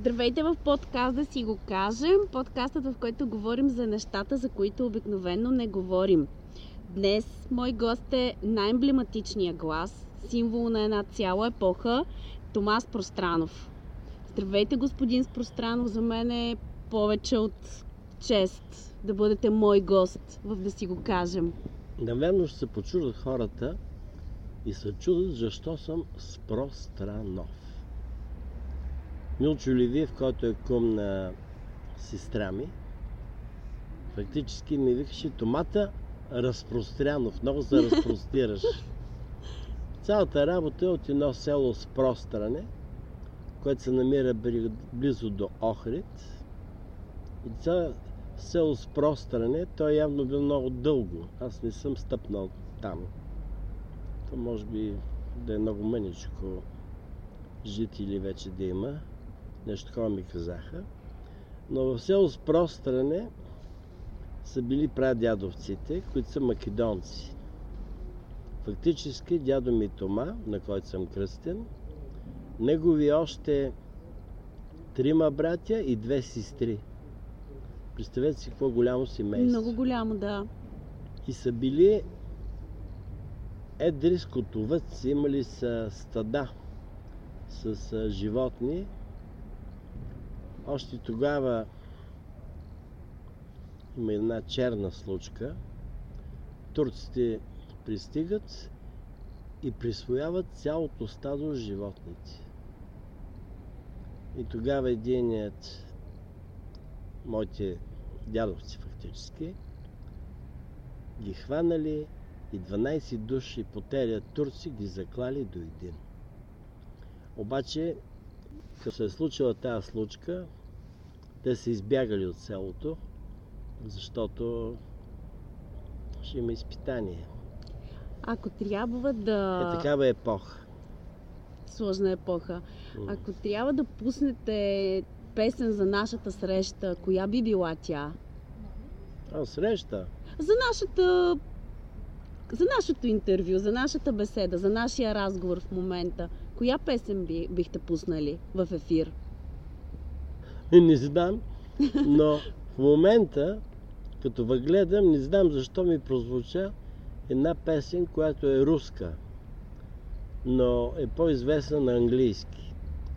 Здравейте в подкаст да си го кажем. Подкастът, в който говорим за нещата, за които обикновено не говорим. Днес мой гост е най-емблематичният глас, символ на една цяла епоха, Томас Пространов. Здравейте, господин Пространов. За мен е повече от чест да бъдете мой гост в да си го кажем. Навярно ще се почудят хората и се чудят защо съм Спространов. Милчо Ливиев, който е кум на сестра ми, фактически ми викаше Томата Разпрострянов. Много се разпростираш. Цялата работа е от едно село с простране, което се намира близо до Охрид. И това село с простране, то е явно било много дълго. Аз не съм стъпнал там. То може би да е много мъничко жители вече да има. Нещо такова ми казаха. Но в село с простране са били прадядовците, които са македонци. Фактически дядо ми Тома, на който съм кръстен, негови още трима братя и две сестри. Представете си какво голямо семейство. Много голямо, да. И са били едри скотовъдци, имали са стада с животни. Още тогава има една черна случка. Турците пристигат и присвояват цялото стадо с животните. И тогава единият, моите дядовци фактически, ги хванали и 12 души потерят турци ги заклали до един. Обаче, като се е случила тази случка, те са избягали от селото, защото ще има изпитание. Ако трябва да... Е такава епоха. Сложна епоха. Ако трябва да пуснете песен за нашата среща, коя би била тя? А, среща? За нашата... За нашето интервю, за нашата беседа, за нашия разговор в момента. Коя песен би, бихте пуснали в ефир? Не знам, но в момента, като въгледам, не знам защо ми прозвуча една песен, която е руска, но е по-известна на английски.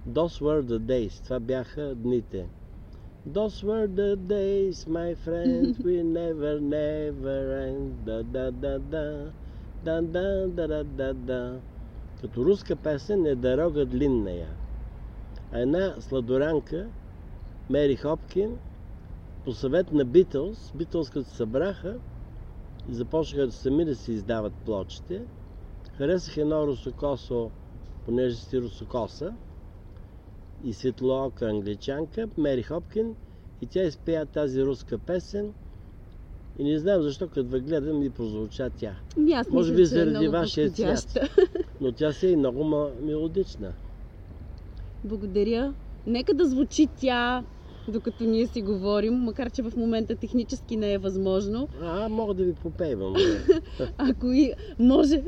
Those were the days. Това бяха дните. Those were the days, my friends, we never, never end. Да, да, да, да. Да, да, да, да, да. Като руска песен е Дорога длинная. А една сладоранка, Мери Хопкин, по съвет на Битълс, Битълс като се събраха и започнаха сами да си издават плочите, харесах едно русокосо, понеже си русокоса, и светлоока англичанка, Мери Хопкин, и тя изпея тази руска песен. И не знам защо, като гледам, ми прозвуча тя. Ами аз Може би е заради вашия цвят. Но тя си е и много мелодична. Благодаря. Нека да звучи тя, докато ние си говорим, макар че в момента технически не е възможно. А, мога да ви попейвам. Ако и може,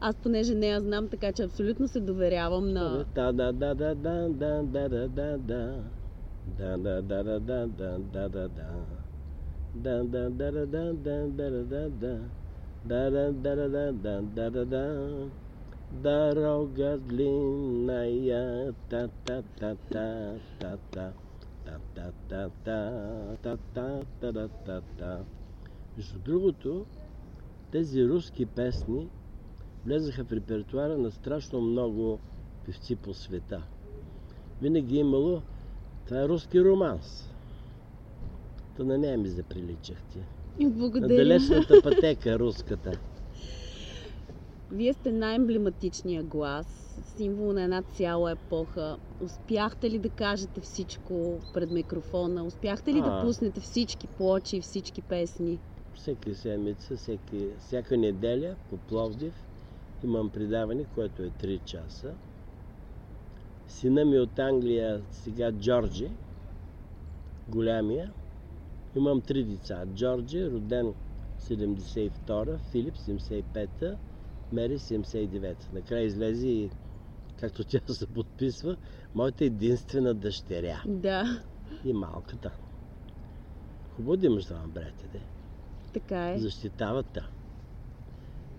аз понеже не я знам, така че абсолютно се доверявам на... Да, да, да, да, да, да, да, да, да, да. Да, да, да, да, да, да, да, да, да. Да, да, да, да, да, да, да, да, да, да. Да, да, да, да, да, да, да, да. Дорога длинная, та Между другото, тези руски песни влезаха в репертуара на страшно много певци по света. Винаги е имало това е руски романс. Та на нея ми заприличахте. И На Благодаря. далечната пътека руската. Вие сте най-емблематичния глас, символ на една цяла епоха. Успяхте ли да кажете всичко пред микрофона? Успяхте ли да А. пуснете всички плочи и всички песни? Всеки седмица, всеки, всяка неделя по Пловдив имам предаване, което е 3 часа. Сина ми от Англия, сега Джорджи, голямия. Имам три деца. Джорджи, роден 72-та, Филип 75-та, Мери 79-та. Накрая излезе и както тя се подписва, моята единствена дъщеря Да, и малката. Хубаво да имаш двама братя, де. така е. Защитават те.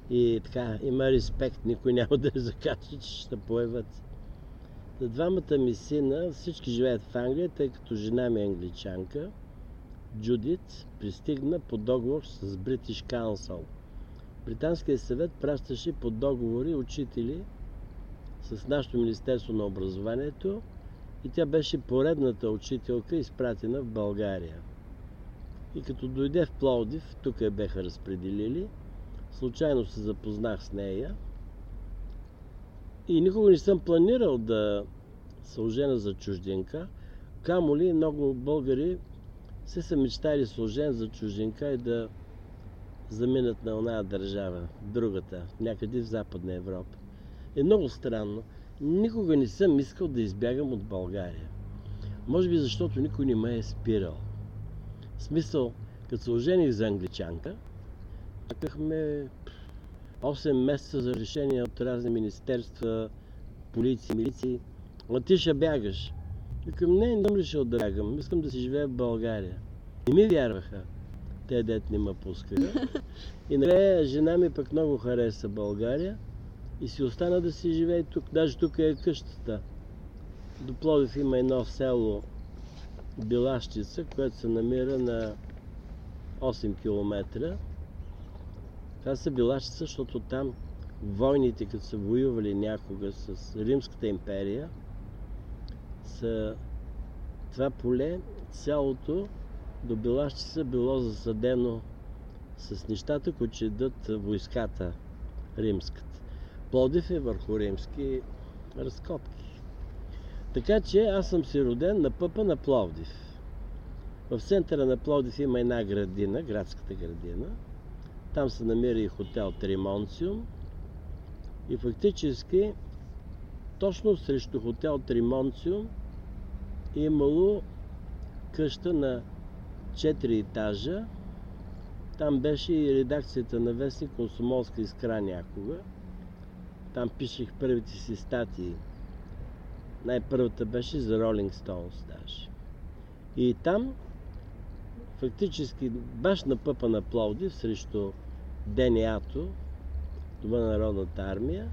И така, има респект, никой няма да я закача, че ще появят. За двамата ми сина, всички живеят в Англия, тъй като жена ми е англичанка. Джудит пристигна по договор с British Council. Британският съвет пращаше по договори учители с нашето Министерство на образованието и тя беше поредната учителка, изпратена в България. И като дойде в Пловдив, тук я беха разпределили, случайно се запознах с нея и никога не съм планирал да се ожена за чужденка, камо ли много българи се са мечтали с ожен за чужденка и да заминат на оная държава, другата, някъде в Западна Европа. Е много странно. Никога не съм искал да избягам от България. Може би защото никой не ме е спирал. В смисъл, като се ожених за англичанка, чакахме 8 месеца за решение от разни министерства, полиции, милиции. Ма ти ще бягаш. Викам, не, не съм решил да бягам. Искам да си живея в България. Не ми вярваха. Те дет не ме пускаха. И накрая жена ми пък много хареса България и си остана да си живее тук. Даже тук е къщата. До Пловдив има едно село Билащица, което се намира на 8 км. Това са Билащица, защото там войните, като са воювали някога с Римската империя, са това поле, цялото до Билащица било засадено с нещата, които ще дадат войската римската. Плодив е върху римски разкопки. Така че аз съм си роден на пъпа на Пловдив. В центъра на Пловдив има една градина, градската градина. Там се намира и хотел Тримонциум. И фактически точно срещу хотел Тримонциум е имало къща на 4 етажа. Там беше и редакцията на вестник Комсомолска искра някога. Там пишех първите си статии. Най-първата беше за Rolling Stones даже. И там фактически баш на пъпа на Пловдив срещу ДНА-то, Дома на Народната армия,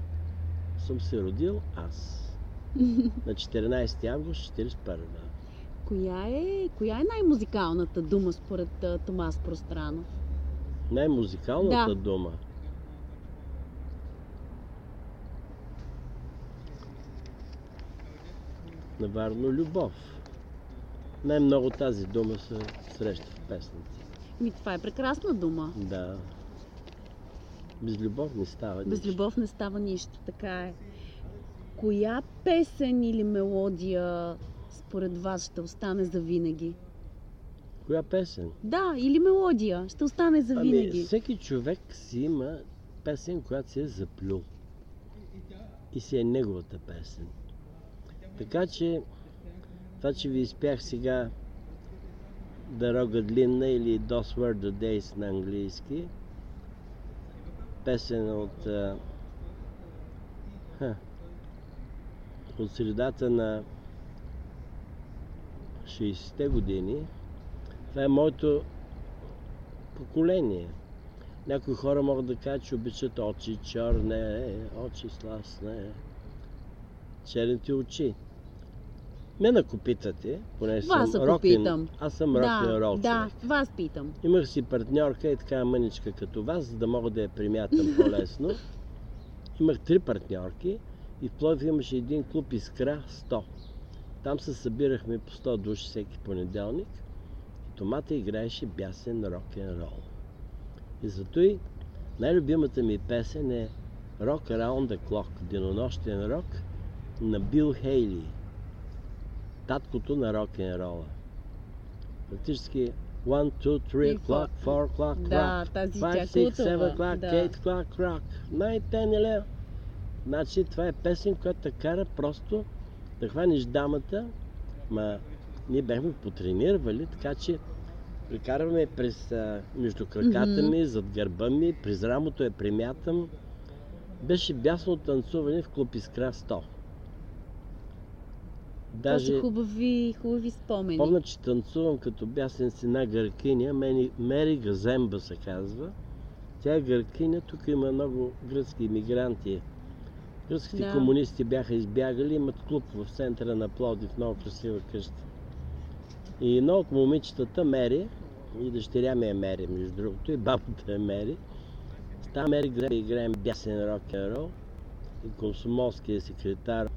съм се родил аз. На 14 август 41 Коя е, коя е най-музикалната дума според а, Томас Пространов? Най-музикалната Да. дума. Навярно любов. Най-много тази дума се среща в песните. Ми, това е прекрасна дума. Да. Без любов не става Без нищо. любов не става нищо, така е. Коя песен или мелодия според вас ще остане за винаги? Коя песен? Да, или мелодия ще остане за Ами, винаги. всеки човек си има песен, която си е заплюл. И си е неговата песен. Така че, това, че ви изпях сега Дорога длинна или Those Were the Days на английски, песен от ха, от средата на 60-те години. Това е моето поколение. Някои хора могат да кажат, че обичат очи черне, очи сласне, черните очи. Мен ако питате, поне съм Вас ако рокен, питам. аз съм рокен да, рол да, вас питам. Имах си партньорка и така мъничка като вас, за да мога да я примятам по-лесно. Имах три партньорки и в Пловдив имаше един клуб Искра 100. Там се събирахме по 100 души всеки понеделник. И Томата играеше бясен рок-н-рол. И зато и най-любимата ми песен е Rock Around the Clock, денонощен рок на Бил Хейли, таткото на рок-н-рола. Фактически 1, 2, 3 o'clock, 4 o'clock, Да, тази 5, тя 6, култова, 7 o'clock, да. 8 o'clock, rock. 9, 10, 11. Значи това е песен, която те кара просто да хванеш дамата, ма ние бяхме потренирали, така че прекарваме през а, между краката ми, зад гърба ми, през рамото я примятам. Беше бясно танцуване в клуб Искра 100. Това са Даже хубави, хубави спомени. помня, че танцувам като бясен си една гъркиня, Мери, Мери Газемба се казва. Тя е гъркиня, тук има много гръцки иммигранти. Гръцките Да. комунисти бяха избягали, имат клуб в центъра на Пловдив, много красива къща. И едно от момичетата, Мери, и дъщеря ми е Мери, между другото, и бабата е Мери, Става Мери Гребе играем бясен рок н рол и комсомолския секретар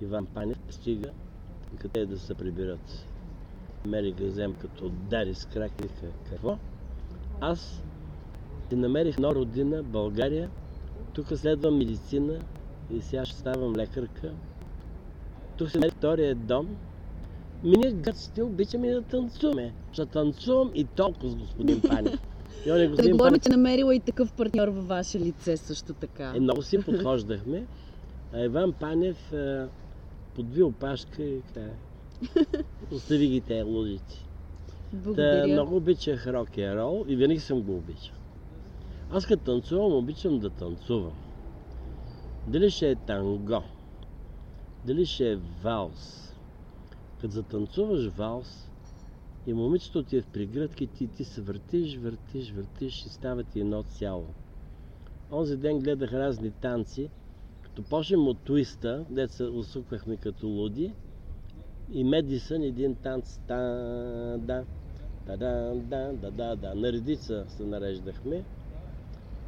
Иван Панев стига къде да се приберат. Мери Газем като удари с крак какво? Аз намерих нова родина, България, тук следвам медицина и сега ще ставам лекарка. Тук се втория дом. Ние гърците обичаме да танцуваме. Ще танцувам и толкова с господин Панев. И он е Да господин говорим, Панев. че намерила и такъв партньор във ваше лице също така. Е, много си подхождахме. А Иван Панев е, подви опашка и така. Остави ги те лудици. Та, Благодаря. много обичах рок н рол и винаги съм го обичал. Аз като танцувам, обичам да танцувам. Дали ще е танго, дали ще е валс. Като затанцуваш валс и момичето ти е в пригръдки, ти, ти се въртиш, въртиш, въртиш и става ти едно цяло. Онзи ден гледах разни танци, като почнем от твиста, дето се усуквахме като луди, и Медисън един танц, та, да, да, да, да, да, да, да, на редица се нареждахме.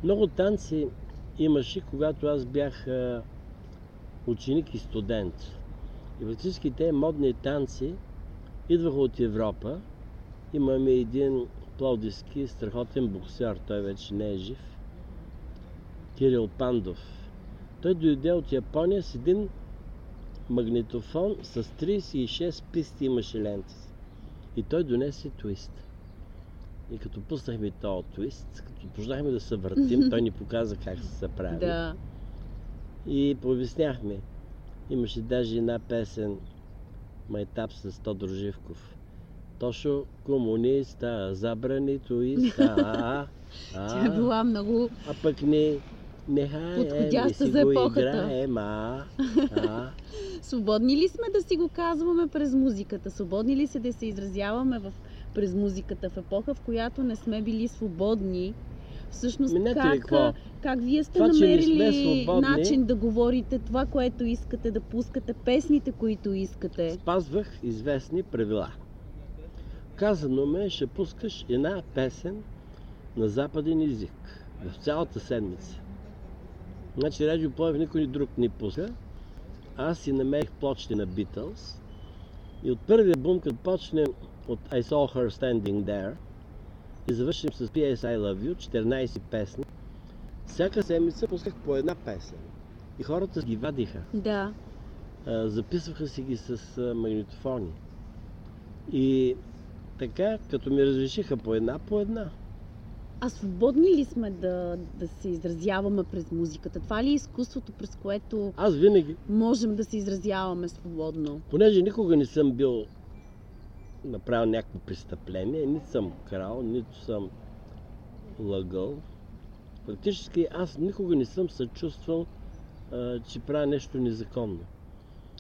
Много танци имаше, когато аз бях ученик и студент. И фактически те модни танци идваха от Европа. Имаме един пловдивски страхотен боксер, той вече не е жив. Кирил Пандов. Той дойде от Япония с един магнитофон с 36 писти имаше ленти. И той донесе твист. И като пуснахме този твист, като почнахме да се въртим, той ни показа как се прави. Да. И пообясняхме. Имаше даже една песен Майтап с Тодор Живков. Точно комуниста, забрани туиста, а, Тя е била много... а пък не, не хай, Подходяща за епохата. играем, а, а. Свободни ли сме да си го казваме през музиката? Свободни ли се да се изразяваме в, през музиката в епоха, в която не сме били свободни? Всъщност, Минете как, какво? как вие сте Това, намерили начин да говорите това, което искате, да пускате песните, които искате? Спазвах известни правила. Казано ме, ще пускаш една песен на западен език в цялата седмица. Значи Радио Пловдив никой друг не пуска. Аз си намерих плочите на Beatles и от първия бум, като почнем от I Saw Her Standing There и завършим с P.S. I Love You, 14 песни, всяка седмица пусках по една песен. И хората ги вадиха. Да. А, записваха си ги с а, магнитофони. И така, като ми разрешиха по една, по една. А свободни ли сме да, да се изразяваме през музиката? Това ли е изкуството, през което Аз винаги, можем да се изразяваме свободно? понеже никога не съм бил направил някакво престъпление, нито съм крал, нито съм лъгъл. Фактически аз никога не съм се чувствал, а, че правя нещо незаконно.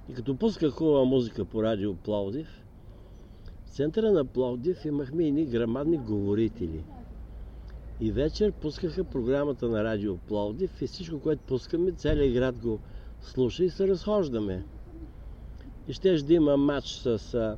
И като пусках хубава музика по радио Пловдив, в центъра на Пловдив имахме едни грамадни говорители. И вечер пускаха програмата на радио Пловдив и всичко, което пускаме, целият град го слуша и се разхождаме. И ще да има матч с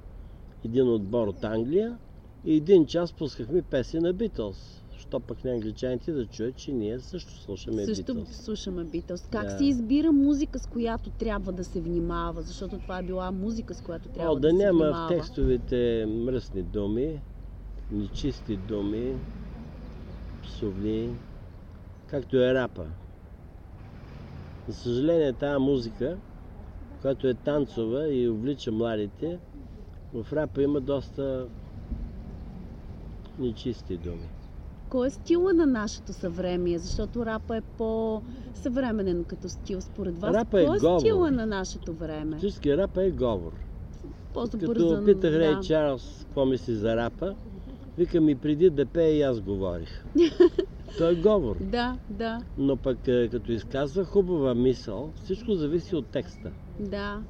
един отбор от Англия и един час пускахме песен на Битълс. Що пък не англичаните да чуят, че ние също слушаме Също Beatles. слушаме Битълс. Как Да. се избира музика, с която трябва да се внимава? Защото това е била музика, с която трябва О, да, да се няма внимава. в текстовете мръсни думи, нечисти думи, псовни, както е рапа. За съжаление, тази музика, която е танцова и увлича младите, в рапа има доста нечисти думи. Кой е стила на нашето съвремие? Защото рапа е по-съвременен като стил според вас. Рапа е Кой е говор. стила на нашето време? Фактически рапа е говор. Като питах Рей да. Чарлз какво мисли за рапа, вика ми преди да пее и аз говорих. Той е говор. Да, да, Но пък е, като изказва хубава мисъл, всичко зависи от текста. да.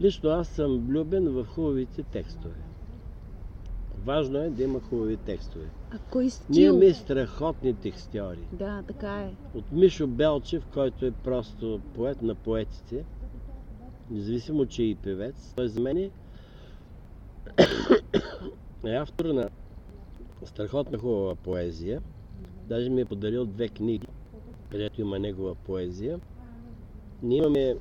Лично аз съм влюбен в хубавите текстове. Важно е да има хубави текстове. А кой Ние стил? имаме страхотни текстьори. Да, така е. От Мишо Белчев, който е просто поет на поетите, независимо, че е и певец, той за мен е е автор на страхотна хубава поезия. Даже ми е подарил две книги, където има негова поезия. Ние имаме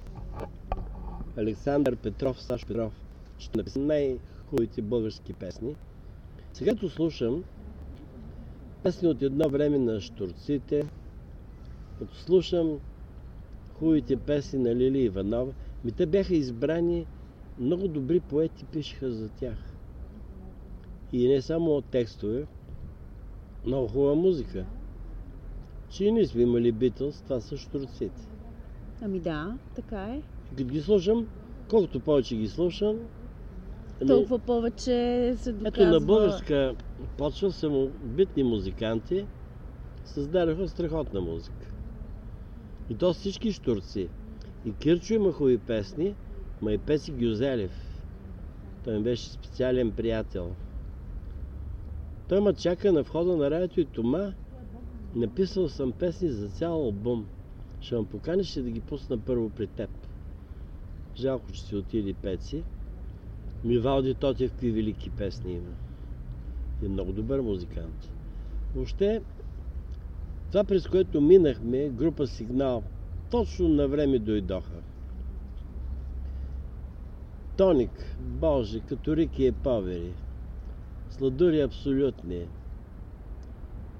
Александър Петров, Саш Петров, ще написа най-хубавите български песни. Сега като слушам песни от едно време на штурците, като слушам хубавите песни на Лили Иванова, ми те бяха избрани, много добри поети пишеха за тях. И не само текстове, много хубава музика. Че и ние сме имали Битълс, това са штурците. Ами да, така е. Като ги слушам, колкото повече ги слушам, ами, Толкова повече се доказва... ето на българска почва самобитни музиканти създадаха страхотна музика. И то всички штурци. И Кирчо има хубави песни, ма и Песи Гюзелев. Той ми беше специален приятел. Той ме чака на входа на радиото и Тома. Написал съм песни за цял албум. Ще ме поканиш да ги пусна първо при теб? Жалко, че си отиде Пеци. Ми Валди Тотев какви велики песни има. И е много добър музикант. Въобще, това през което минахме, група Сигнал, точно на време дойдоха. Тоник, Боже, като Рики е повери. Сладури абсолютни.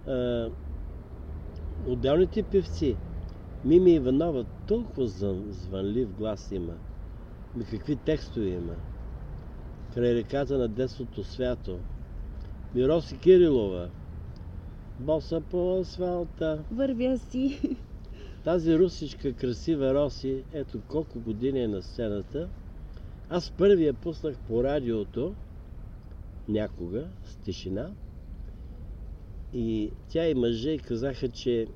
А, отделните певци. Мими Иванова толкова звън- звънлив глас има. Ми какви текстове има. Край реката на детството свято. Мироси Кирилова. Боса по асфалта. Вървя си. Тази русичка красива Роси, ето колко години е на сцената. Аз първия пуснах по радиото някога с тишина. И тя и мъже казаха, че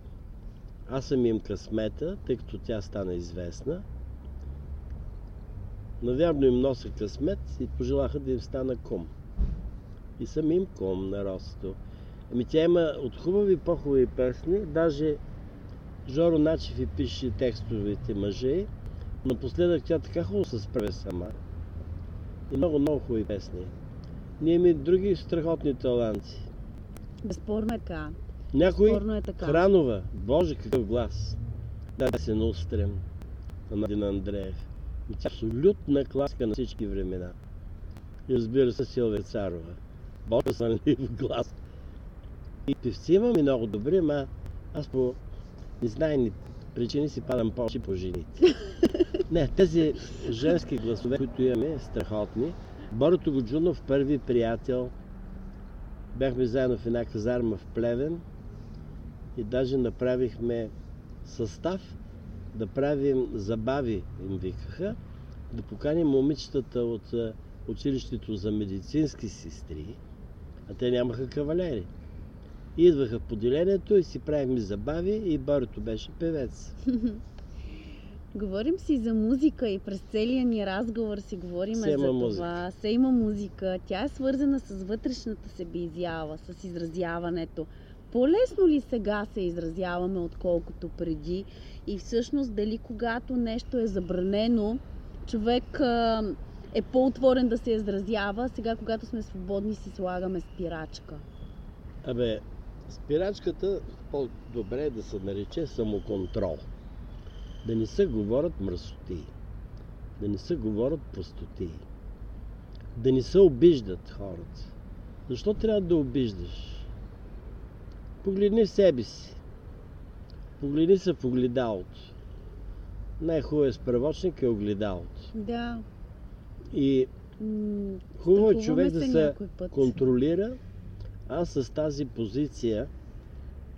аз съм им късмета, тъй като тя стана известна. Навярно им нося късмет и пожелаха да им стана кум. И съм им кум на Росито. Ами тя има от хубави по-хубави песни, даже Жоро Начев и пише текстовете мъже. Напоследък тя така хубаво се справя сама. И много, много хубави песни. Ние имаме други страхотни таланти. Безспорно е така. Някой Безспорно е така. Хранова, боже какъв глас. Да се наустрем на Надин Андреев. И тя абсолютна класка на всички времена. И разбира се Силвия Царова. Боже свърлив глас. И певци имаме много добри, ама аз по незнайни причини си падам повече по жените. Не, тези женски гласове, които имаме, страхотни. Борото Годжунов, първи приятел. Бяхме заедно в една казарма в Плевен и даже направихме състав да правим забави, им викаха, да поканим момичетата от а, училището за медицински сестри, а те нямаха кавалери. И идваха в поделението и си правихме забави и Борито беше певец. Говорим си за музика и през целия ни разговор си говорим за музика. това. Се има музика. Тя е свързана с вътрешната себе изява, с изразяването. По-лесно ли сега се изразяваме, отколкото преди? И всъщност дали когато нещо е забранено, човек е по-отворен да се изразява, сега когато сме свободни си слагаме спирачка. Абе, спирачката по-добре е да се нарече самоконтрол. Да не се говорят мръсоти. Да не се говорят простоти. Да не се обиждат хората. Защо трябва да обиждаш? Погледни себе си. Погледни се в огледалото. Най-хубавият справочник е огледалото. Да. И хубаво е човек да се контролира, аз с тази позиция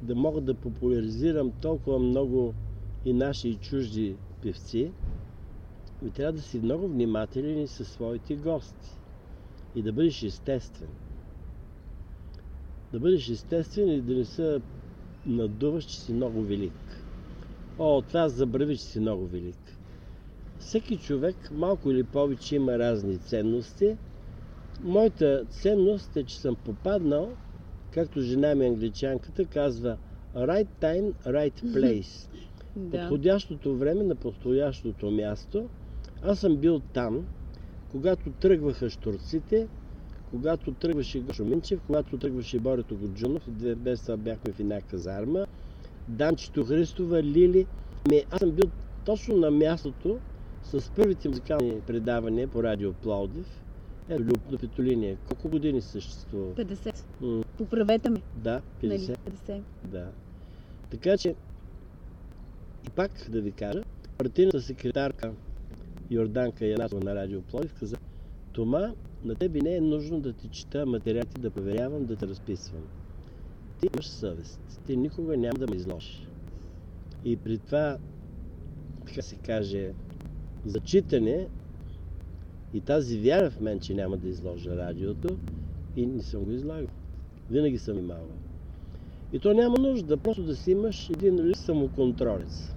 да мога да популяризирам толкова много и наши и чужди певци, ми трябва да си много внимателен и със своите гости. И да бъдеш естествен. Да бъдеш естествен и да не се надуваш, че си много велик. О, това забрави, че си много велик. всеки човек малко или повече има разни ценности. Моята ценност е, че съм попаднал, както жена ми англичанката казва, right time, right place. Да. Подходящото време на подходящото място. Аз съм бил там, когато тръгваха штурците, когато тръгваше Гошо Минчев, когато тръгваше Борето Годжунов, две без това бяхме в една казарма, Данчето Христова, Лили. Ми, аз съм бил точно на мястото с първите музикални предавания по радио Пловдив. Ето, Любно Петолиния. Колко години съществува? 50. М, Поправете ме. Да, 50. Нали? 50. Да. Така че, и пак да ви кажа, партийната секретарка Йорданка Янатова на Радио Пловдив каза, Тома, на тебе не е нужно да ти чета материалите, да проверявам, да те разписвам. Ти имаш съвест. Ти никога няма да ме изложиш. И при това, така се каже, зачитане и тази вяра в мен, че няма да изложа радиото, и не съм го излагал. Винаги съм имал. И то няма нужда, просто да си имаш един лист самоконтролец.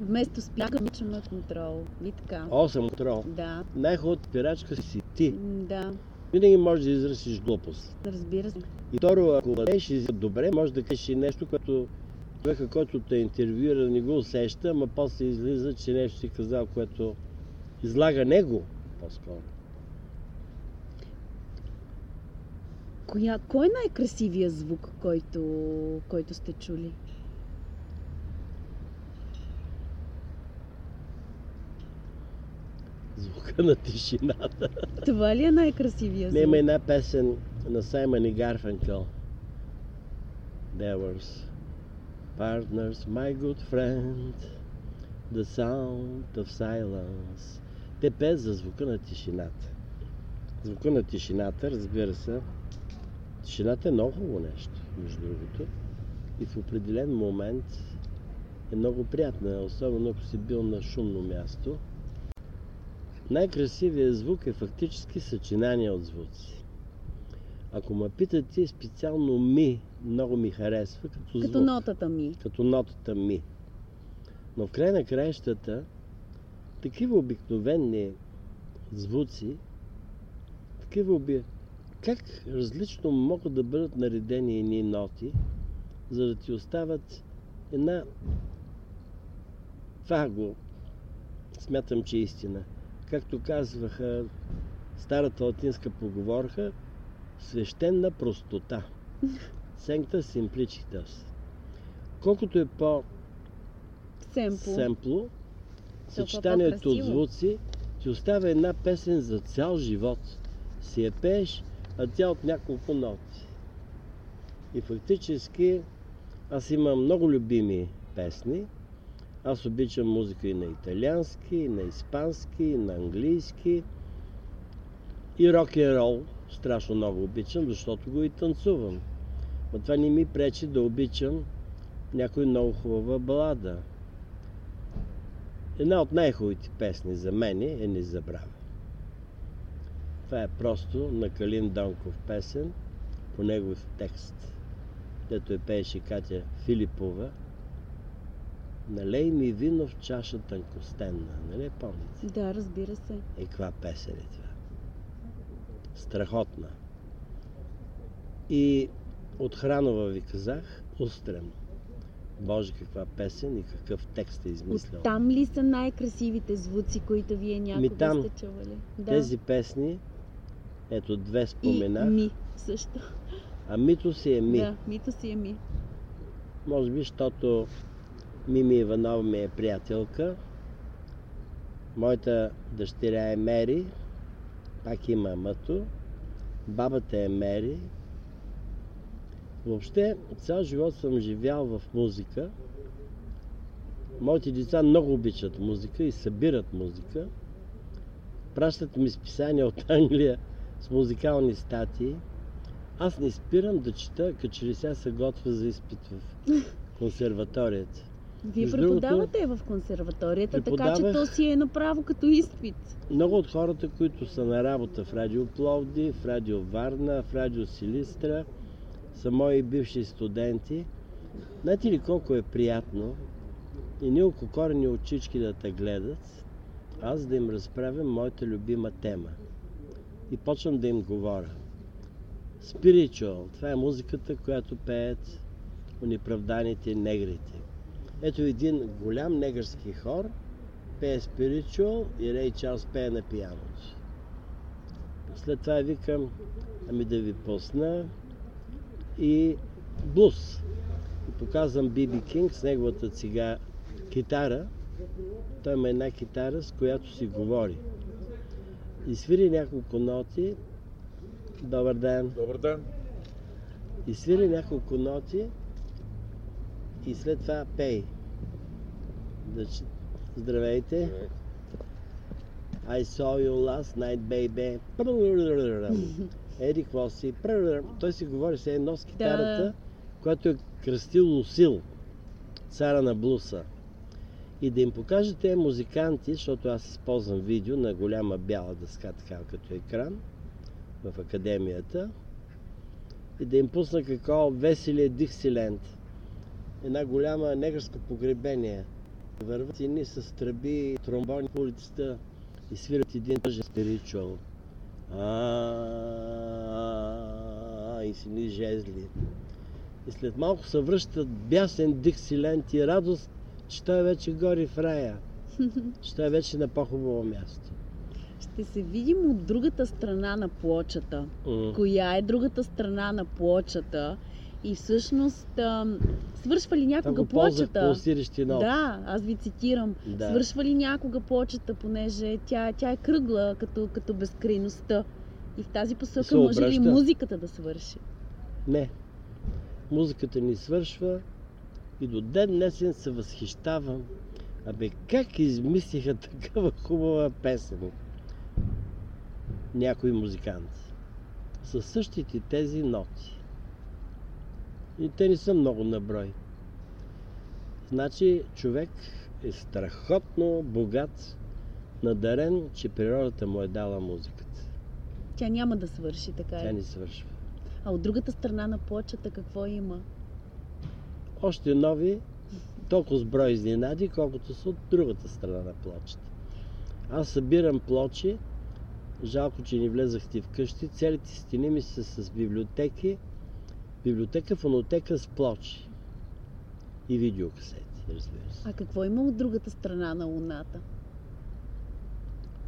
Вместо спяга обичаме контрол. И така. О, самоконтрол. Да. Най-хубавата пирачка си ти. Да. Винаги можеш да изразиш глупост. Разбира се. И второ, ако владееш добре, може да кажеш и нещо, което човека, който те интервюира, не го усеща, ама после излиза, че нещо си казал, което излага него по-скоро. Коя, кой е най-красивия звук, който, който сте чули? Звука на тишината. Това ли е най-красивия Не, звук? има една песен на Саймън и Гарфенкъл. There was partners, my good friend, the sound of silence. Те пеят за звука на тишината. Звука на тишината, разбира се, тишината е много хубаво нещо, между другото. И в определен момент е много приятна, особено ако си бил на шумно място. Най-красивият звук е фактически съчинание от звуци. Ако ме питате, специално ми много ми харесва като звук. Като нотата ми. Като нотата ми. Но в край на краищата, такива обикновени звуци, такива оби... Как различно могат да бъдат наредени едни ноти, за да ти остават една... Това го смятам, че е истина. Както казваха старата латинска поговорка, свещена простота. Sancta simplicitas. Колкото е по Семпл. семпло, съчетанието от звуци ти оставя една песен за цял живот. Си я пееш, а тя от няколко ноти. И фактически аз имам много любими песни. Аз обичам музика и на италиански, и на испански, и на английски. И рок н рол страшно много обичам, защото го и танцувам. Но това не ми пречи да обичам някой много хубава балада. Една от най-хубавите песни за мен е Не забравя. Това е просто на Калин Донков песен по негов текст, дето е пееше Катя Филипова. Налей ми вино в чаша тънкостенна. Нали помните? Да, разбира се. Е, каква песен е това? Страхотна. И от Хранова ви казах, устрем. Боже, каква песен и какъв текст е измислял. Оттам ли са най-красивите звуци, които вие някога там. сте чували? Да. Тези песни, ето две споменах, И ми също. а Мито си е ми. Да, мито си е ми. Може би, защото Мими Иванова ми е приятелка. Моята дъщеря е Мери. Пак има мъто. Бабата е Мери. Въобще, цял живот съм живял в музика. Моите деца много обичат музика и събират музика. Пращат ми списания от Англия с музикални статии. Аз не спирам да чета, като че ли сега се готвя за изпит в консерваторията. Вие Между преподавате в консерваторията, така че то си е направо като изпит. Много от хората, които са на работа в Радио Пловди, в Радио Варна, в Радио Силистра, са мои бивши студенти. Знаете ли колко е приятно и ни ококорени очички да те гледат, аз да им разправям моята любима тема. И почвам да им говоря. Spiritual, това е музиката, която пеят унеправданите негрите. Ето един голям негърски хор, пее Spiritual и Рей Чарлз пее на пияното. След това викам, ами да ви пусна и блуз. И показвам Биби Кинг с неговата цига китара. Той има една китара, с която си говори. И свири няколко ноти. Добър ден. Добър ден. И свири няколко ноти и след това пей. Значи, здравейте. I saw you last night, baby. Еди, какво си? Той си говори с едно с китарата, Да. която е кръстил Лусил, цара на блуса. И да им покажа тези музиканти, защото аз използвам видео на голяма бяла дъска, така като екран, в академията, и да им пусна какво веселие Диксиленд. Една голяма негърско погребение. Върват едни с тръби, тромбони по улицата и свират един тъжен спиричуал. А, и си ни жезли. И след малко се връщат бясен Диксиленд и радост, че той вече гори в рая. Че той вече на по-хубаво място. Ще се видим от другата страна на плочата. Коя е другата страна на плочата? И всъщност, ам, свършва ли някога ползвах плочата? Да, аз ви цитирам. Да. Свършва ли някога плочата, понеже тя, тя е кръгла като, като безкрайността. И в тази посока може ли музиката да свърши? Не. Музиката ни свършва и до ден днесен се възхищавам. Абе, как измислиха такава хубава песен? Някои музиканти. Със същите тези ноти. И те не са много на брой. Значи човек е страхотно богат, надарен, че природата му е дала музиката. Тя няма да свърши, така Тя е. ни свършва. А от другата страна на плочата какво има? още нови, толкова с брой изненади, колкото са от другата страна на плочата. Аз събирам плочи, жалко, че не влезахте вкъщи, целите стени ми са с библиотеки, библиотека, фонотека с плочи и видеокасети, разбира се. А какво има от другата страна на Луната?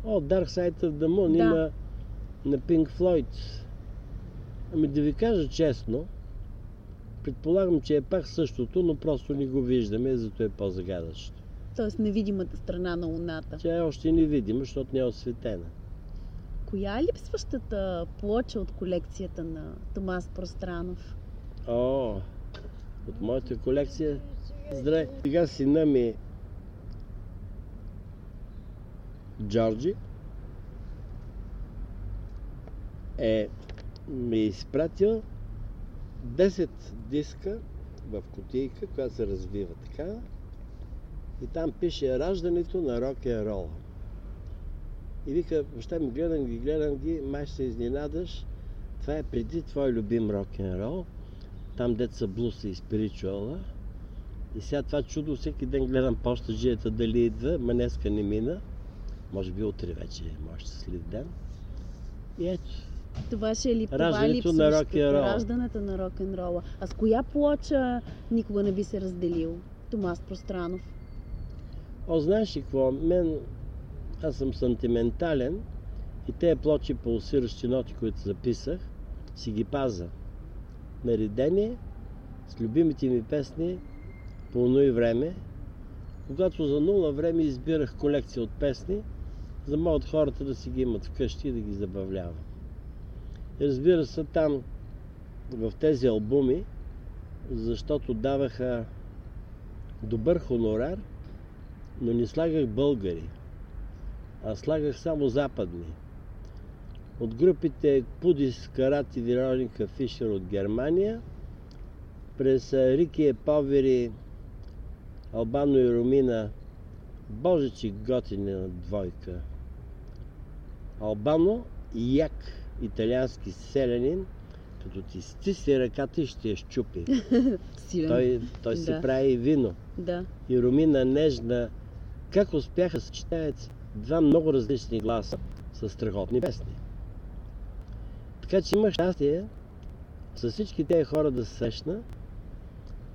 О, Dark Side of the Moon Да. има на Pink Floyd. Ами да ви кажа честно, предполагам, че е пак същото, но просто не го виждаме, зато е по-загадъчно. Тоест невидимата страна на Луната. Тя е още невидима, защото не е осветена. Коя е липсващата плоча от колекцията на Томас Пространов? О, от моята колекция. Здравей! Сега сина ми Джорджи е ми е изпратил 10 диска в кутийка, която се развива така. И там пише раждането на рок н рол. И вика, баща ми гледам ги, гледам ги, май ще се изненадаш. Това е преди твой любим рок н рол. Там деца блуса и спиричуала. И сега това чудо всеки ден гледам почтаджията дали идва, ма днеска не мина. Може би утре вече, може след ден. И ето, Това ще е ли това Раждането на рок-н-рола. раждането на рок-н-рола. А с коя плоча никога не би се разделил Томас Пространов? О, знаеш ли какво? Мен, аз съм сантиментален и те плочи пулсиращи ноти, които записах, си ги паза. Наредени с любимите ми песни по оно и време, когато за нула време избирах колекция от песни, за да могат хората да си ги имат вкъщи и да ги забавлявам. И разбира се, там в тези албуми, защото даваха добър хонорар, но не слагах българи, а слагах само западни. От групите Пудис, Карат и Вероника Фишер от Германия, през Рики Повери, Албано и Румина, Боже, че готина двойка. Албано и Як, италиански селянин, Като ти стисне ръката и ще я щупи. Силен. Той, той си Да. прави вино. Да. И Румина Нежна, как успяха съчетаят два много различни гласа с страхотни песни. Така че имах щастие с всички тези хора да се срещна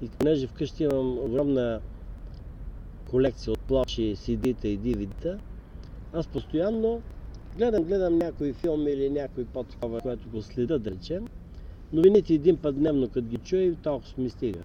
и понеже вкъщи имам огромна колекция от плочи, CD-та и DVD-та, аз постоянно гледам, гледам някой филм или някой по-такова, което го следа, да речем. Новините един път дневно, като ги чуя, толкова ми стига.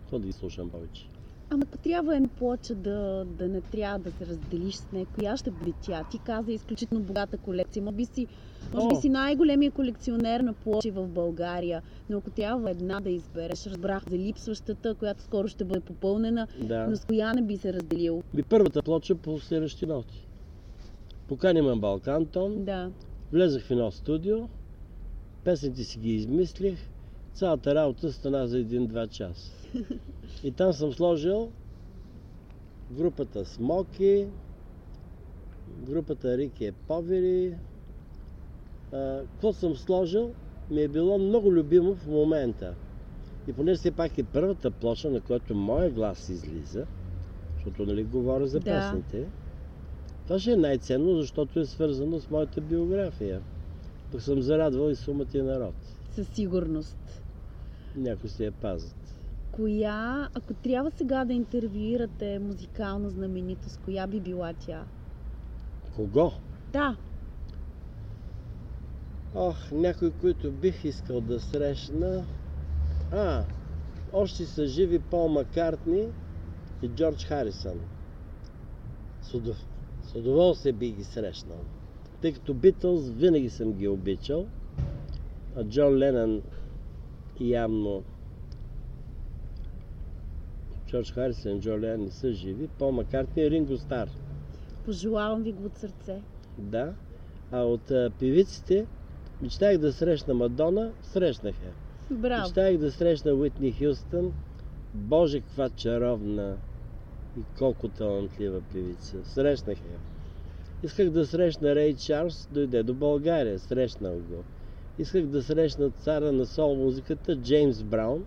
Какво да ги слушам повече? Ама ако трябва една плоча да, да не трябва да се разделиш с нея, коя ще бъде тя? Ти каза изключително богата колекция. Може би си, може би си най-големия колекционер на плочи в България. Но ако трябва една да избереш, разбрах за липсващата, която скоро ще бъде попълнена, Да. но с коя не би се разделил? Би първата плоча по следващи ноти. Покани ме Балкантон, Да. влезах в едно студио, песните си ги измислих, цялата работа стана за един-два часа. И там съм сложил групата Смоки, групата Рики е Повери. Какво съм сложил, ми е било много любимо в момента. И поне все пак е първата плоча, на която моя глас излиза, защото нали говоря за Да. песните, това ще е най-ценно, защото е свързано с моята биография. Пък съм зарадвал и сумата народ. Със сигурност. Някои си я пазят. Коя, ако трябва сега да интервюирате музикална знаменитост, коя би била тя? Кого? Да, Ох, някой, които бих искал да срещна. А, още са живи Пол Маккартни и Джордж Харисън. С, удов... с удоволствие би ги срещнал. Тъй като Битълс винаги съм ги обичал, а Джон Ленън явно Джордж Харисън и Джон Ленън не са живи. Пол Маккартни и Ринго Стар. пожелавам ви го от сърце. Да. А от а, певиците мечтах да срещна Мадона, срещнах я. Браво. Мечтах да срещна Уитни Хюстън. Боже, каква чаровна и колко талантлива певица. Срещнах я. Исках да срещна Рей Чарлз, дойде до България, срещнах го. Исках да срещна цара на сол музиката Джеймс Браун.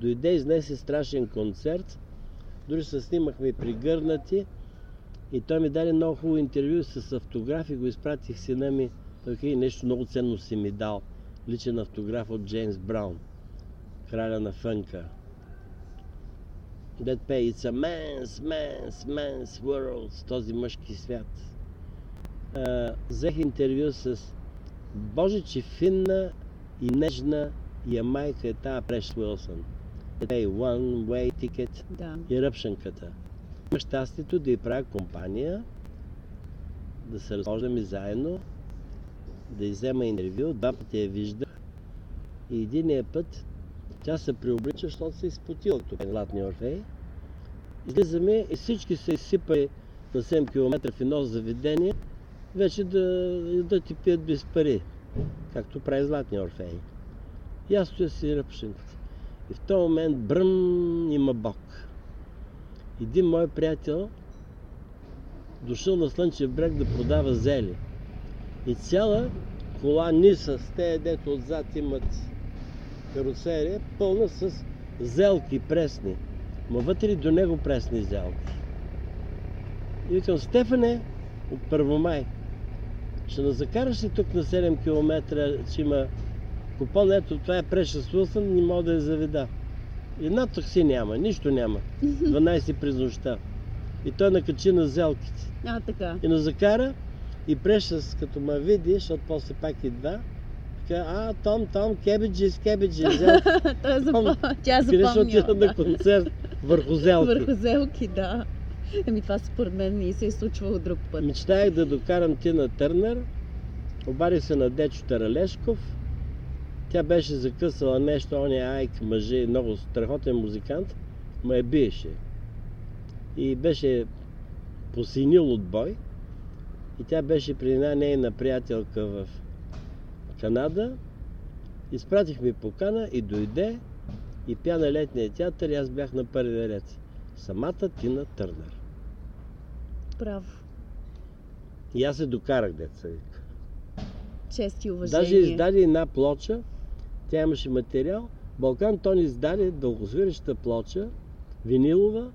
Дойде, изнесе страшен концерт. Дори се снимахме пригърнати. И той ми даде много хубаво интервю с автограф и го изпратих сина ми. Той каза, нещо много ценно си ми дал. Личен автограф от Джеймс Браун. Краля на фънка. Дед пее It's a man's, man's, man's world. Този мъжки свят. А, взех интервю с Боже, че финна и нежна ямайка е тази Преш Уилсън. Ей, one way ticket Да. и ръпшенката. Имах щастието да й правя компания, да се разхождаме заедно, да й взема интервю. Два пъти я виждах. И единия път тя се преоблича, защото се изпотила тук Златния Орфей. Излизаме и всички се изсипали на 7 км в едно заведение, вече да, да ти пият без пари, както прави Златния Орфей. И аз стоя си ръпшенката. И в този момент бръм има Бог. Един мой приятел дошъл на Слънчев бряг да продава зели. И цяла кола ниса с те, дето отзад имат карусерия, пълна с зелки пресни. Ма вътре до него пресни зелки. И викам, Стефане, от Първомай, ще на закараш ли тук на 7 км, че има купон, ето това е Precious Wilson, не мога да я заведа. Една такси няма, нищо няма. 12 през нощта. И той накачи на зелките. А, така. И на закара и Precious, като ме види, защото после пак идва, така, а, Том, Том, кебеджи, кебеджи, зелки. Той е запом... Тя е Къде ще отида на концерт върху зелки? Върху зелки, да. Еми това според мен не се е случвало друг път. Мечтаях да докарам Тина Търнер. Обадих се на Дечо Таралешков. Тя беше закъсала нещо, он е Айк, мъже, много страхотен музикант, я биеше. И беше посинил от бой. И тя беше при една нейна приятелка в Канада. Изпратихме покана и дойде и пя на летния театър и аз бях на първия ред. Самата Тина Търнер. Право. И аз се докарах, деца вика. Чест и уважение. Даже издаде една плоча Тя имаше материал. Балкан Тон издаде дългосвиреща плоча, винилова,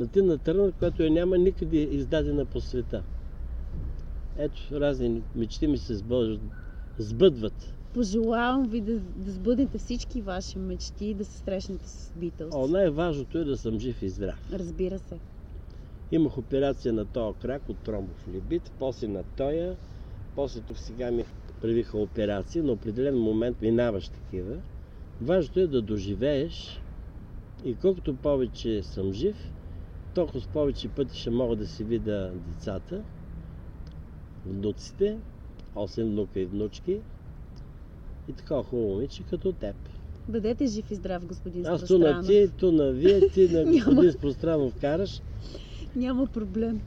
на Тина Търнър, която я няма никъде издадена по света. Ето, разни мечти ми се сбъдват. сбъдват. Пожелавам ви да, да сбъднете всички ваши мечти и да се срещнете с Битълс. О, най-важното е да съм жив и здрав. Разбира се. Имах операция на този крак от тромбов либит, после на тоя, после тук сега ми правиха операции, на определен момент минаваш такива. Важното е да доживееш и колкото повече съм жив, толкова с повече пъти ще мога да си видя децата, внуците, 8 внука и внучки и така хубаво момиче като теб. Бъдете жив и здрав, господин Аз ту на ти, ту на вие, ти на господин Спространов караш. Няма проблем.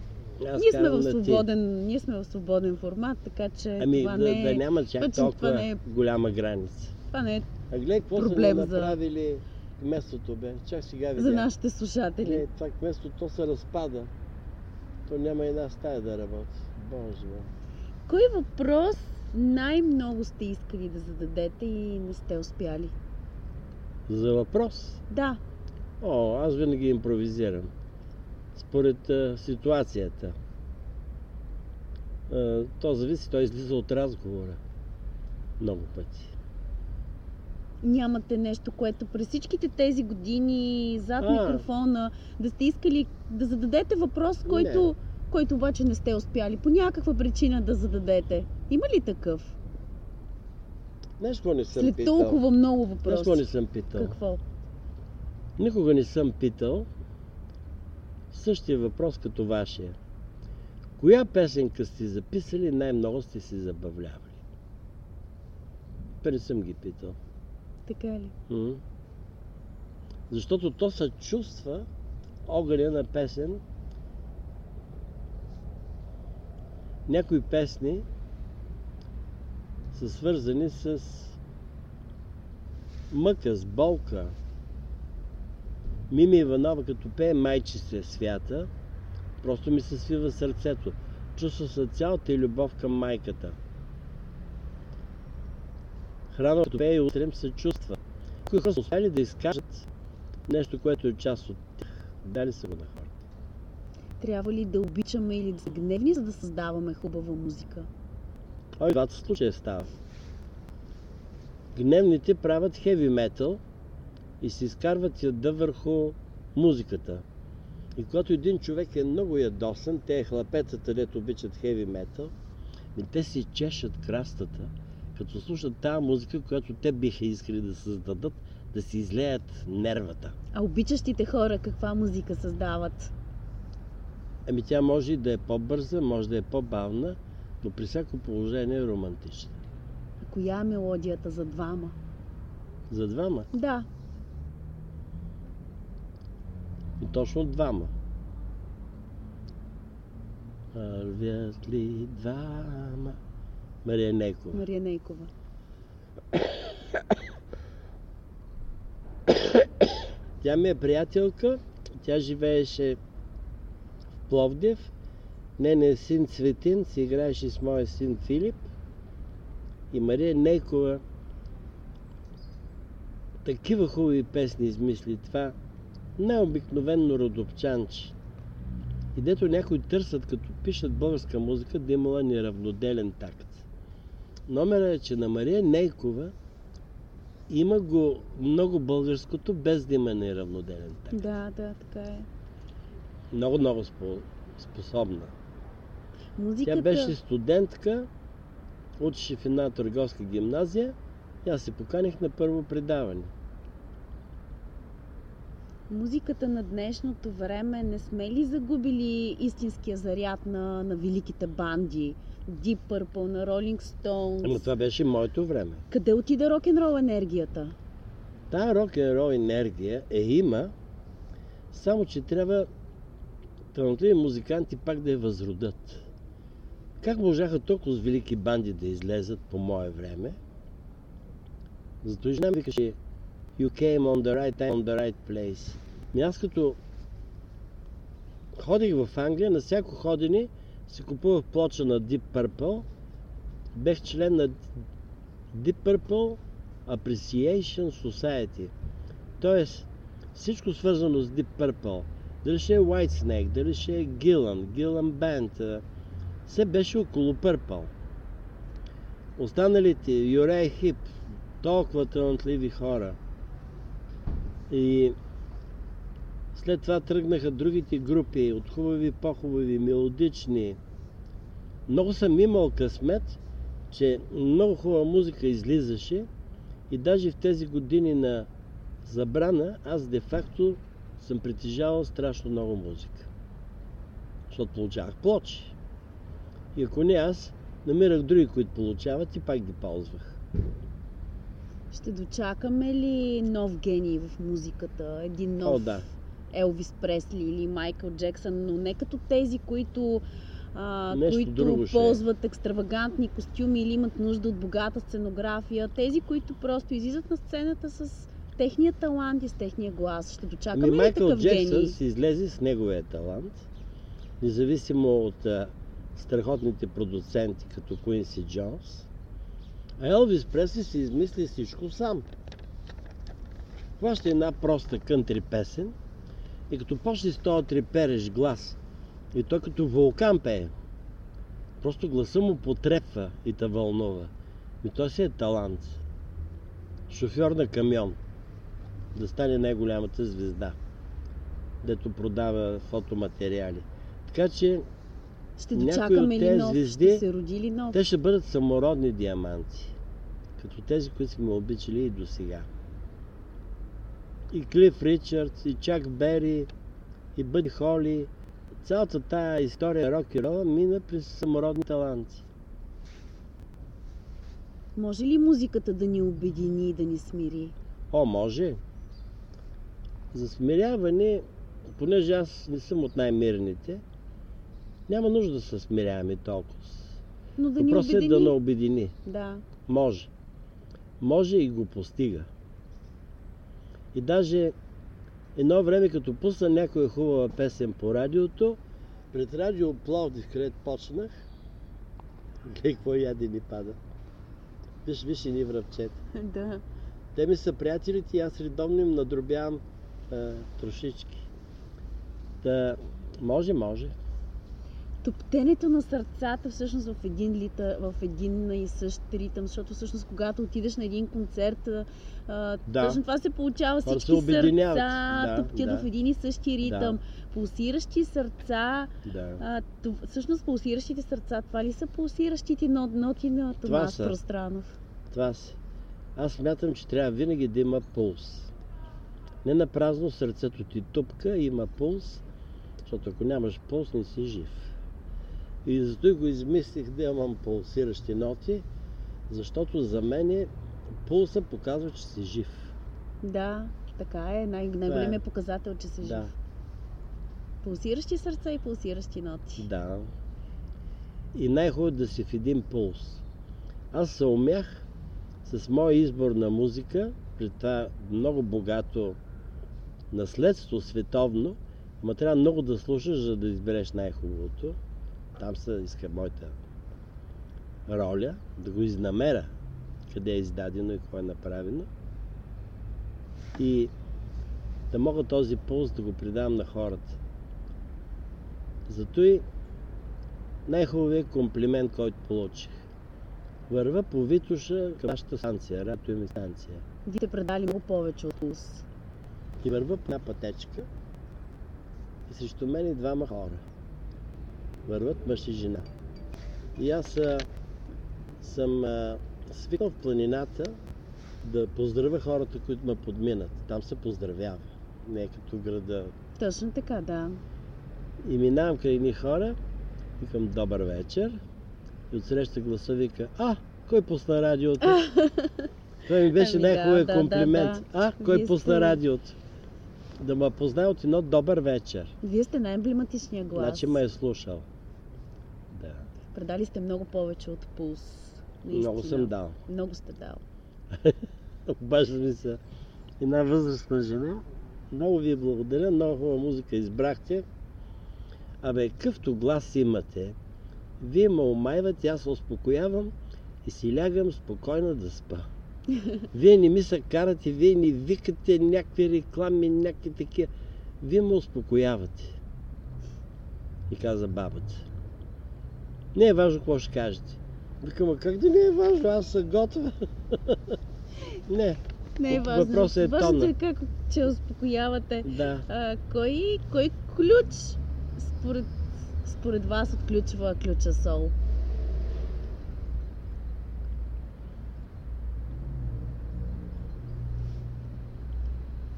Аз Ние сме, в свободен, ние сме в свободен формат, така че Ами това, да, не е, да няма чак точно толкова не е- голяма граница. това не е А гледай какво са проблем за- направили кместото бе. Чак сега видях. за нашите слушатели. Не, това кместо то се разпада. То няма една стая да работи. Боже. Кой въпрос най-много сте искали да зададете и не сте успяли? За въпрос? Да, О, аз винаги импровизирам. Според а, ситуацията. А, то зависи, той излиза от разговора. Много пъти. нямате нещо, което през всичките тези години зад А. микрофона да сте искали да зададете въпрос, който, който обаче не сте успяли по някаква причина да зададете. Има ли такъв? Нещо не съм След питал. толкова много въпроси. не съм питал. Какво? Никога не съм питал същия въпрос като вашия. Коя песенка сте записали най-много сте си забавлявали? Па не съм ги питал. Така ли? М. Защото то се чувства огъня на песен. Някои песни са свързани с мъка, с болка. Мими Иванова, като пее Майче се свята, просто ми се свива сърцето. Чувства се цялата и любов към майката. Храна, като пее утрем, се чувства. Кои хора са успяли да изкажат нещо, което е част от тях. Дали са го на хората. Трябва ли да обичаме или да са гневни, за да създаваме хубава музика? Ой, в двата случая става. Гневните правят хеви метал и се изкарват яда върху музиката. И когато един човек е много ядосан, те е хлапецата, дето обичат хеви метал, и те си чешат крастата, като слушат тази музика, която те биха искали да създадат, да си излеят нервата. А обичащите хора каква музика създават? Ами тя може да е по-бърза, може да е по-бавна, но при всяко положение е романтична. А коя е мелодията за двама? За двама. Да, И точно двама. Вървят ли двама? Мария Некова. Мария Нейкова. Тя ми е приятелка. Тя живееше Пловдив. Нейният син Цветин си играеше с моя син Филип. И Мария Нейкова такива хубави песни измисли. Това най-обикновенно родопчанче. И дето някои търсят, като пишат българска музика, да имала неравноделен такт. Номера е, че на Мария Нейкова има го много българското, без да има неравноделен такт. Да, да, така е. Много, много спо- способна. Музиката... Тя беше студентка, учеше в една търговска гимназия и аз се поканих на първо предаване. Музиката на днешното време не сме ли загубили истинския заряд на, на великите банди? Deep Purple, на Rolling Stones. Ама това беше моето време. Къде отида рок-н-рол енергията? Тая рок-н-рол енергия е има, само че трябва талантливи музиканти пак да я възродат. Как можаха толкова с велики банди да излезат по мое време? Зато и жена ми викаше You came on the right time, on the right place. Ми аз като ходих в Англия, на всяко ходене си купувах плоча на Deep Purple. Бех член на Deep Purple, Appreciation Society. Тоест, всичко свързано с Deep Purple, дали ще е White Snake, дали ще е Gillan, Gillan Band, все беше около Purple. Останалите, Юрей Хип, толкова талантливи хора. И след това тръгнаха другите групи от хубави, по-хубави, мелодични. Много съм имал късмет, че много хубава музика излизаше и даже в тези години на забрана аз де-факто съм притежавал страшно много музика. Защото получавах плочи. И ако не аз, намирах други, които получават и пак ги ползвах. Ще дочакаме ли нов гений в музиката? Един нов О, да. Елвис Пресли или Майкъл Джексън, но не като тези, които, а, Нещо които друго е. ползват екстравагантни костюми или имат нужда от богата сценография. Тези, които просто излизат на сцената с техния талант и с техния глас. Ще дочакаме ли Майкъл такъв Джексън гений? си излезе с неговия талант, независимо от а, страхотните продуценти като Куинси Джонс. А Елвис Пресли си измисли всичко сам. Хваща една проста кънтри песен и като почне с този трепереш глас, и той като вулкан пее, просто гласа му потрепва и те вълнува. И той си е талант. Шофьор на камион да стане най-голямата звезда, дето продава фотоматериали. Така че Ще някои от тези нов? звезди, Ще се роди ли нов? те ще бъдат самородни диаманти, като тези, които сме обичали и до сега. И Клиф Ричардс, и Чак Бери, и Бъди Холи. Цялата тая история рок и рола мина през самородни таланти. Може ли музиката да ни обедини и да ни смири? О, може. За смиряване, понеже аз не съм от най-мирните, няма нужда да се смиряваме толкова. Но да ни Въпросът е обедини. да не обедини. Да. Може. Може и го постига. И даже едно време, като пусна някоя хубава песен по радиото, пред радио Пловдив, където почнах, гледай какво яде ни пада. Виж, виж и ни връбчета. да. Те ми са приятелите и аз редовно им надробявам а, трошички. Та, може, може. Топтенето на сърцата всъщност в един, лита, в един и същ ритъм, защото всъщност когато отидеш на един концерт, а, Да. точно това се получава. Всички се сърца Да, топтят да. в един и същи ритъм. Пулсиращи сърца, Да. а, тов- всъщност пулсиращите сърца, това ли са пулсиращите нот, ноти на Томас са. Пространов? Това си. Аз смятам, че трябва винаги да има пулс. Не на празно сърцето ти тупка, има пулс, защото ако нямаш пулс, не си жив. И зато го измислих да имам пулсиращи ноти, защото за мен пулса показва, че си жив. Да, така е. Най- най-големият показател, че си жив. Да, Пулсиращи сърца и пулсиращи ноти. да. И най-хубаво е да си в един пулс. Аз се умях с моя избор на музика, при това много богато наследство световно, ма трябва много да слушаш, за да избереш най-хубавото. Там се иска моята роля, да го изнамеря, къде е издадено и какво е направено. И да мога този пулс да го предам на хората. Зато и най-хубавият комплимент, който получих. Върва по Витуша към нашата станция, радио ми станция. Вие сте предали много повече от пулс. И върва по една пътечка и срещу мен и двама хора. Върват мъж и жена. И аз а, съм а, свикнал в планината да поздравя хората, които ме подминат. Там се поздравява. Не е като града. Точно така, да. И минавам край едни хора, викам добър вечер. И отсреща гласа вика, а, кой пусна радиото? Това ми беше Ами да, най-хубавият да, да, комплимент. да. А, кой Вие пусна радиото? Да ме познае от едно добър вечер. Вие сте най-емблематичният глас. Значи ме е слушал. Да. Предали сте много повече от пулс. Наистина. Много съм дал. Много сте дал. Обажда ми се една възрастна жена. Много ви благодаря, много хубава музика избрахте. Абе, какъвто глас имате, вие ме омайвате, аз се успокоявам и си лягам спокойно да спа. Вие не ми се карате, вие не викате някакви реклами, някакви такива. Вие ме успокоявате. И каза бабата. Не е важно какво ще кажете. Викам, а как да не е важно? Аз съм готова. не, Не е важно. Въпросът е Важното тона. е как че успокоявате. да. А, кой, кой ключ според, според вас отключва ключа сол?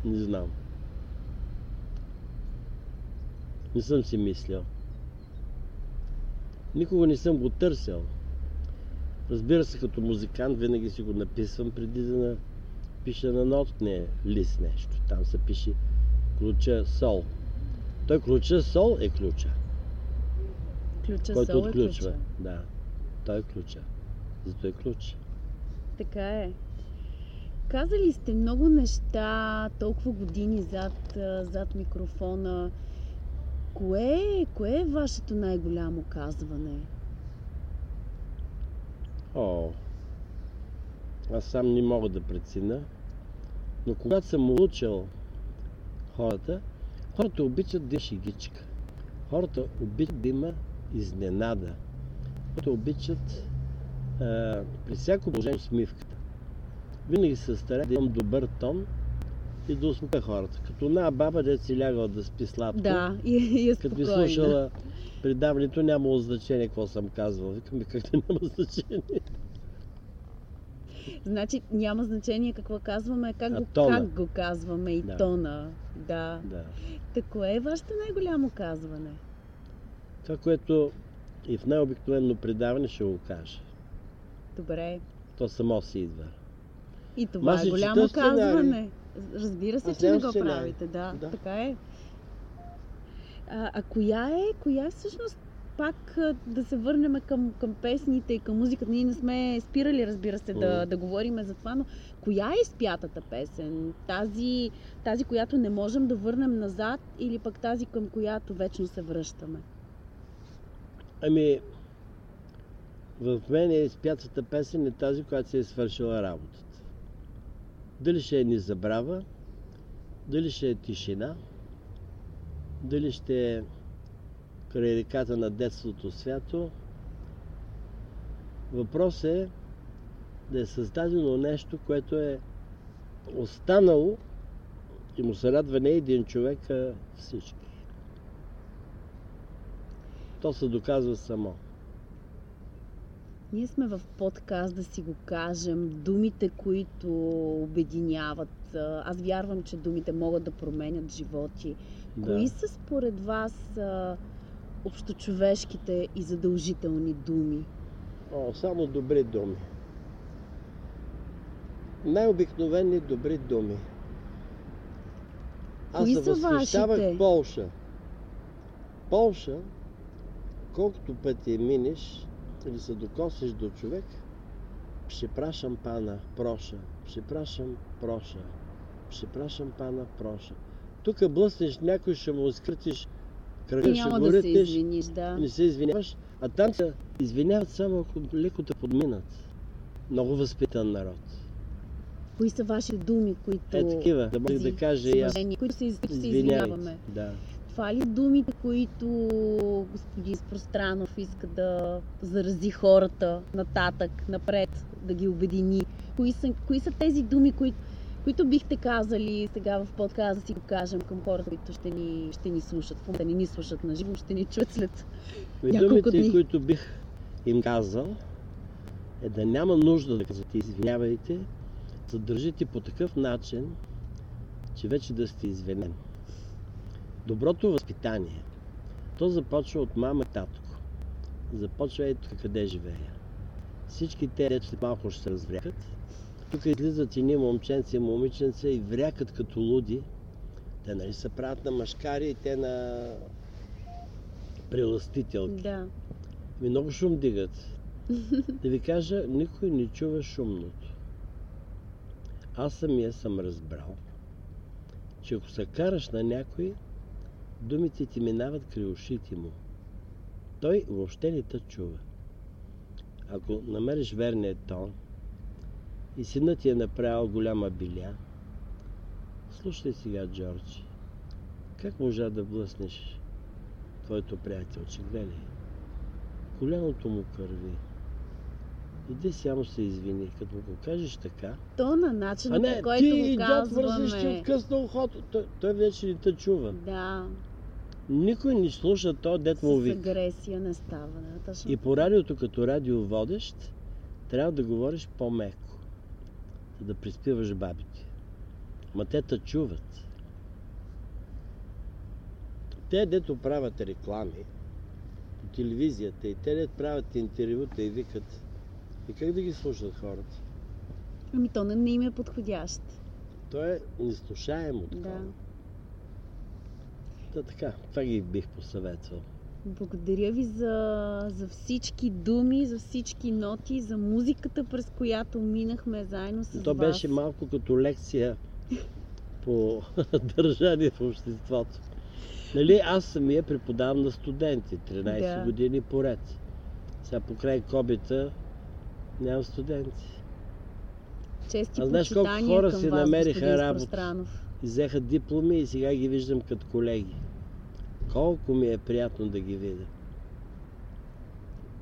Не знам. Не съм си мислил. Никога не съм го търсил. Разбира се, като музикант винаги си го написвам преди да напиша на нотния лист нещо. Там се пише ключа сол. Той ключа сол е ключа, Ключа който сол е отключва. ключа. Да, той е ключа. Зато е ключ. Така е. Казали сте много неща, толкова години зад, зад микрофона. Кое, кое е вашето най-голямо казване? О, аз сам не мога да преценя, но когато съм учил хората, хората обичат да е шегичка. Хората обичат да има изненада. Хората обичат а, при всяко положение усмивката. Винаги се старая да имам добър тон и да успокоя хората. Като една баба, де си лягала да спи сладко. Да, и, и е Като ми спокойна. слушала предаването, нямало значение какво съм казвал. Викам как да няма значение. Значи няма значение какво казваме, как, А го, тона. как го казваме и Да. тона. Да. Да. Та кое е вашето най-голямо казване? Това, което и в най-обикновено предаване ще го кажа. Добре. То само си идва. И това Аз е си голямо казване. Разбира се, Аз че не го сценарий. правите. Да, Да. така е. А, а коя е, коя е всъщност пак да се върнем към, към песните и към музиката. Ние не сме спирали, разбира се, да, да говорим за това, но коя е изпятата песен? Тази, тази, която не можем да върнем назад или пък тази, към която вечно се връщаме? Ами, в мен е спяцата песен е тази, която се е свършила работата. Дали ще е ни забрава, дали ще е тишина, дали ще е край реката на детството свято. Въпрос е да е създадено нещо, което е останало и му се радва не един човек, а всички. То се доказва само. Ние сме в подкаст да си го кажем, думите, които обединяват. Аз вярвам, че думите могат да променят животи. Кои са според вас общочовешките и задължителни думи? О, само добри думи. Най-обикновени добри думи. Аз Кои се възхищавах Полша. Полша, колкото пъти минеш или се докосиш до човек, препрашам пана, проша, препрашам, проша, препрашам пана, проша. Тук блъснеш някой, ще му изкрътиш кръга, ще го да се извиниш, да. не се извиняваш, а там се извиняват само ако леко те подминат. Много възпитан народ. Кои са ваши думи, които... Е такива, да мога да кажа и аз. които се, извиняваме? Да. Това ли думите, които господин Спространов иска да зарази хората нататък, напред, да ги обедини? Кои са, кои са тези думи, които, които бихте казали сега в подкаст да си го кажем към хората, които ще ни, ще ни слушат? В момента не ни слушат на живо, ще ни чуят след И Няколко думите, дни. които бих им казал, е да няма нужда да казвате извинявайте, да държите по такъв начин, че вече да сте извинен. Доброто възпитание, то започва от мама и татко. Започва ето къде живея. Всички те дето след малко ще се разврякат. Тук излизат едни момченци и момиченца и врякат като луди. Те нали се правят на машкари и те на преластителки. Да. Ми много шум дигат. Да ви кажа, никой не чува шумното. Аз самия съм разбрал, че ако се караш на някой, думите ти минават край ушите му. Той въобще не те чува. Ако намериш верния тон и синът ти е направил голяма биля. Слушай сега, Джордж, как можа да блъснеш твоето приятелче, гледай? Коляното му кърви. Иди само се извини. Като го кажеш така, То на начина, а не, който ти го идиот вързиш ти казваме. откъсна ухото. Той, той вече не те чува. Да, Никой не слуша то, дет му с вика. агресия не става. Да, точно. И по радиото, като радиоводещ, трябва да говориш по-меко, за да приспиваш бабите. Ма те те чуват. Те, дето правят реклами по телевизията и те, дето правят интервюта и викат, и как да ги слушат хората? Ами то не, не им е подходящ. То е неслушаемо такова. Та така, това ги бих посъветвал. Благодаря ви за, за всички думи, за всички ноти, за музиката, през която минахме заедно с То вас. беше малко като лекция по държание в обществото. Нали, аз самия преподавам на студенти 13 Да. години поред. Сега покрай кобита нямам студенти. Чести А знаеш колко хора си вас, намериха работа? И взеха дипломи и сега ги виждам като колеги. Колко ми е приятно да ги видя.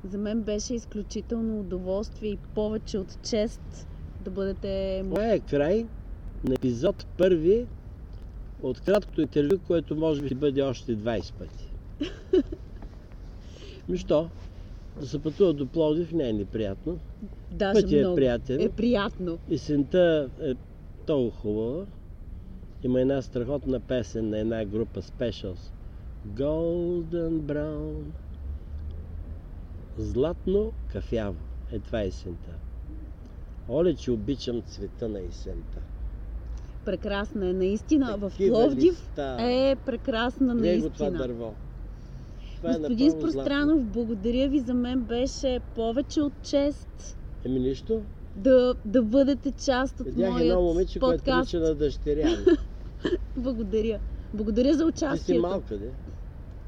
За мен беше изключително удоволствие и повече от чест да бъдете Това е край на епизод първи от краткото интервю, което може би ще бъде още 20 пъти. Ми що? Да се пътува до Пловдив не е неприятно. даже Пътя е много. приятен. Е приятно. Есента е много хубава. Има една страхотна песен на една група Specials. Golden Brown. Златно кафяво. Е това е есента. Оле, че обичам цвета на есента. Прекрасна е наистина. В Такива Пловдив листа. е прекрасна Гледай го това наистина. дърво. Това е Господин направо Спространов, благодаря ви. За мен беше повече от чест златно. Еми нищо. да, да бъдете част от Видях моят едно момиче, което прилича на дъщеря. Благодаря. Благодаря за Ти си участието. малка, де?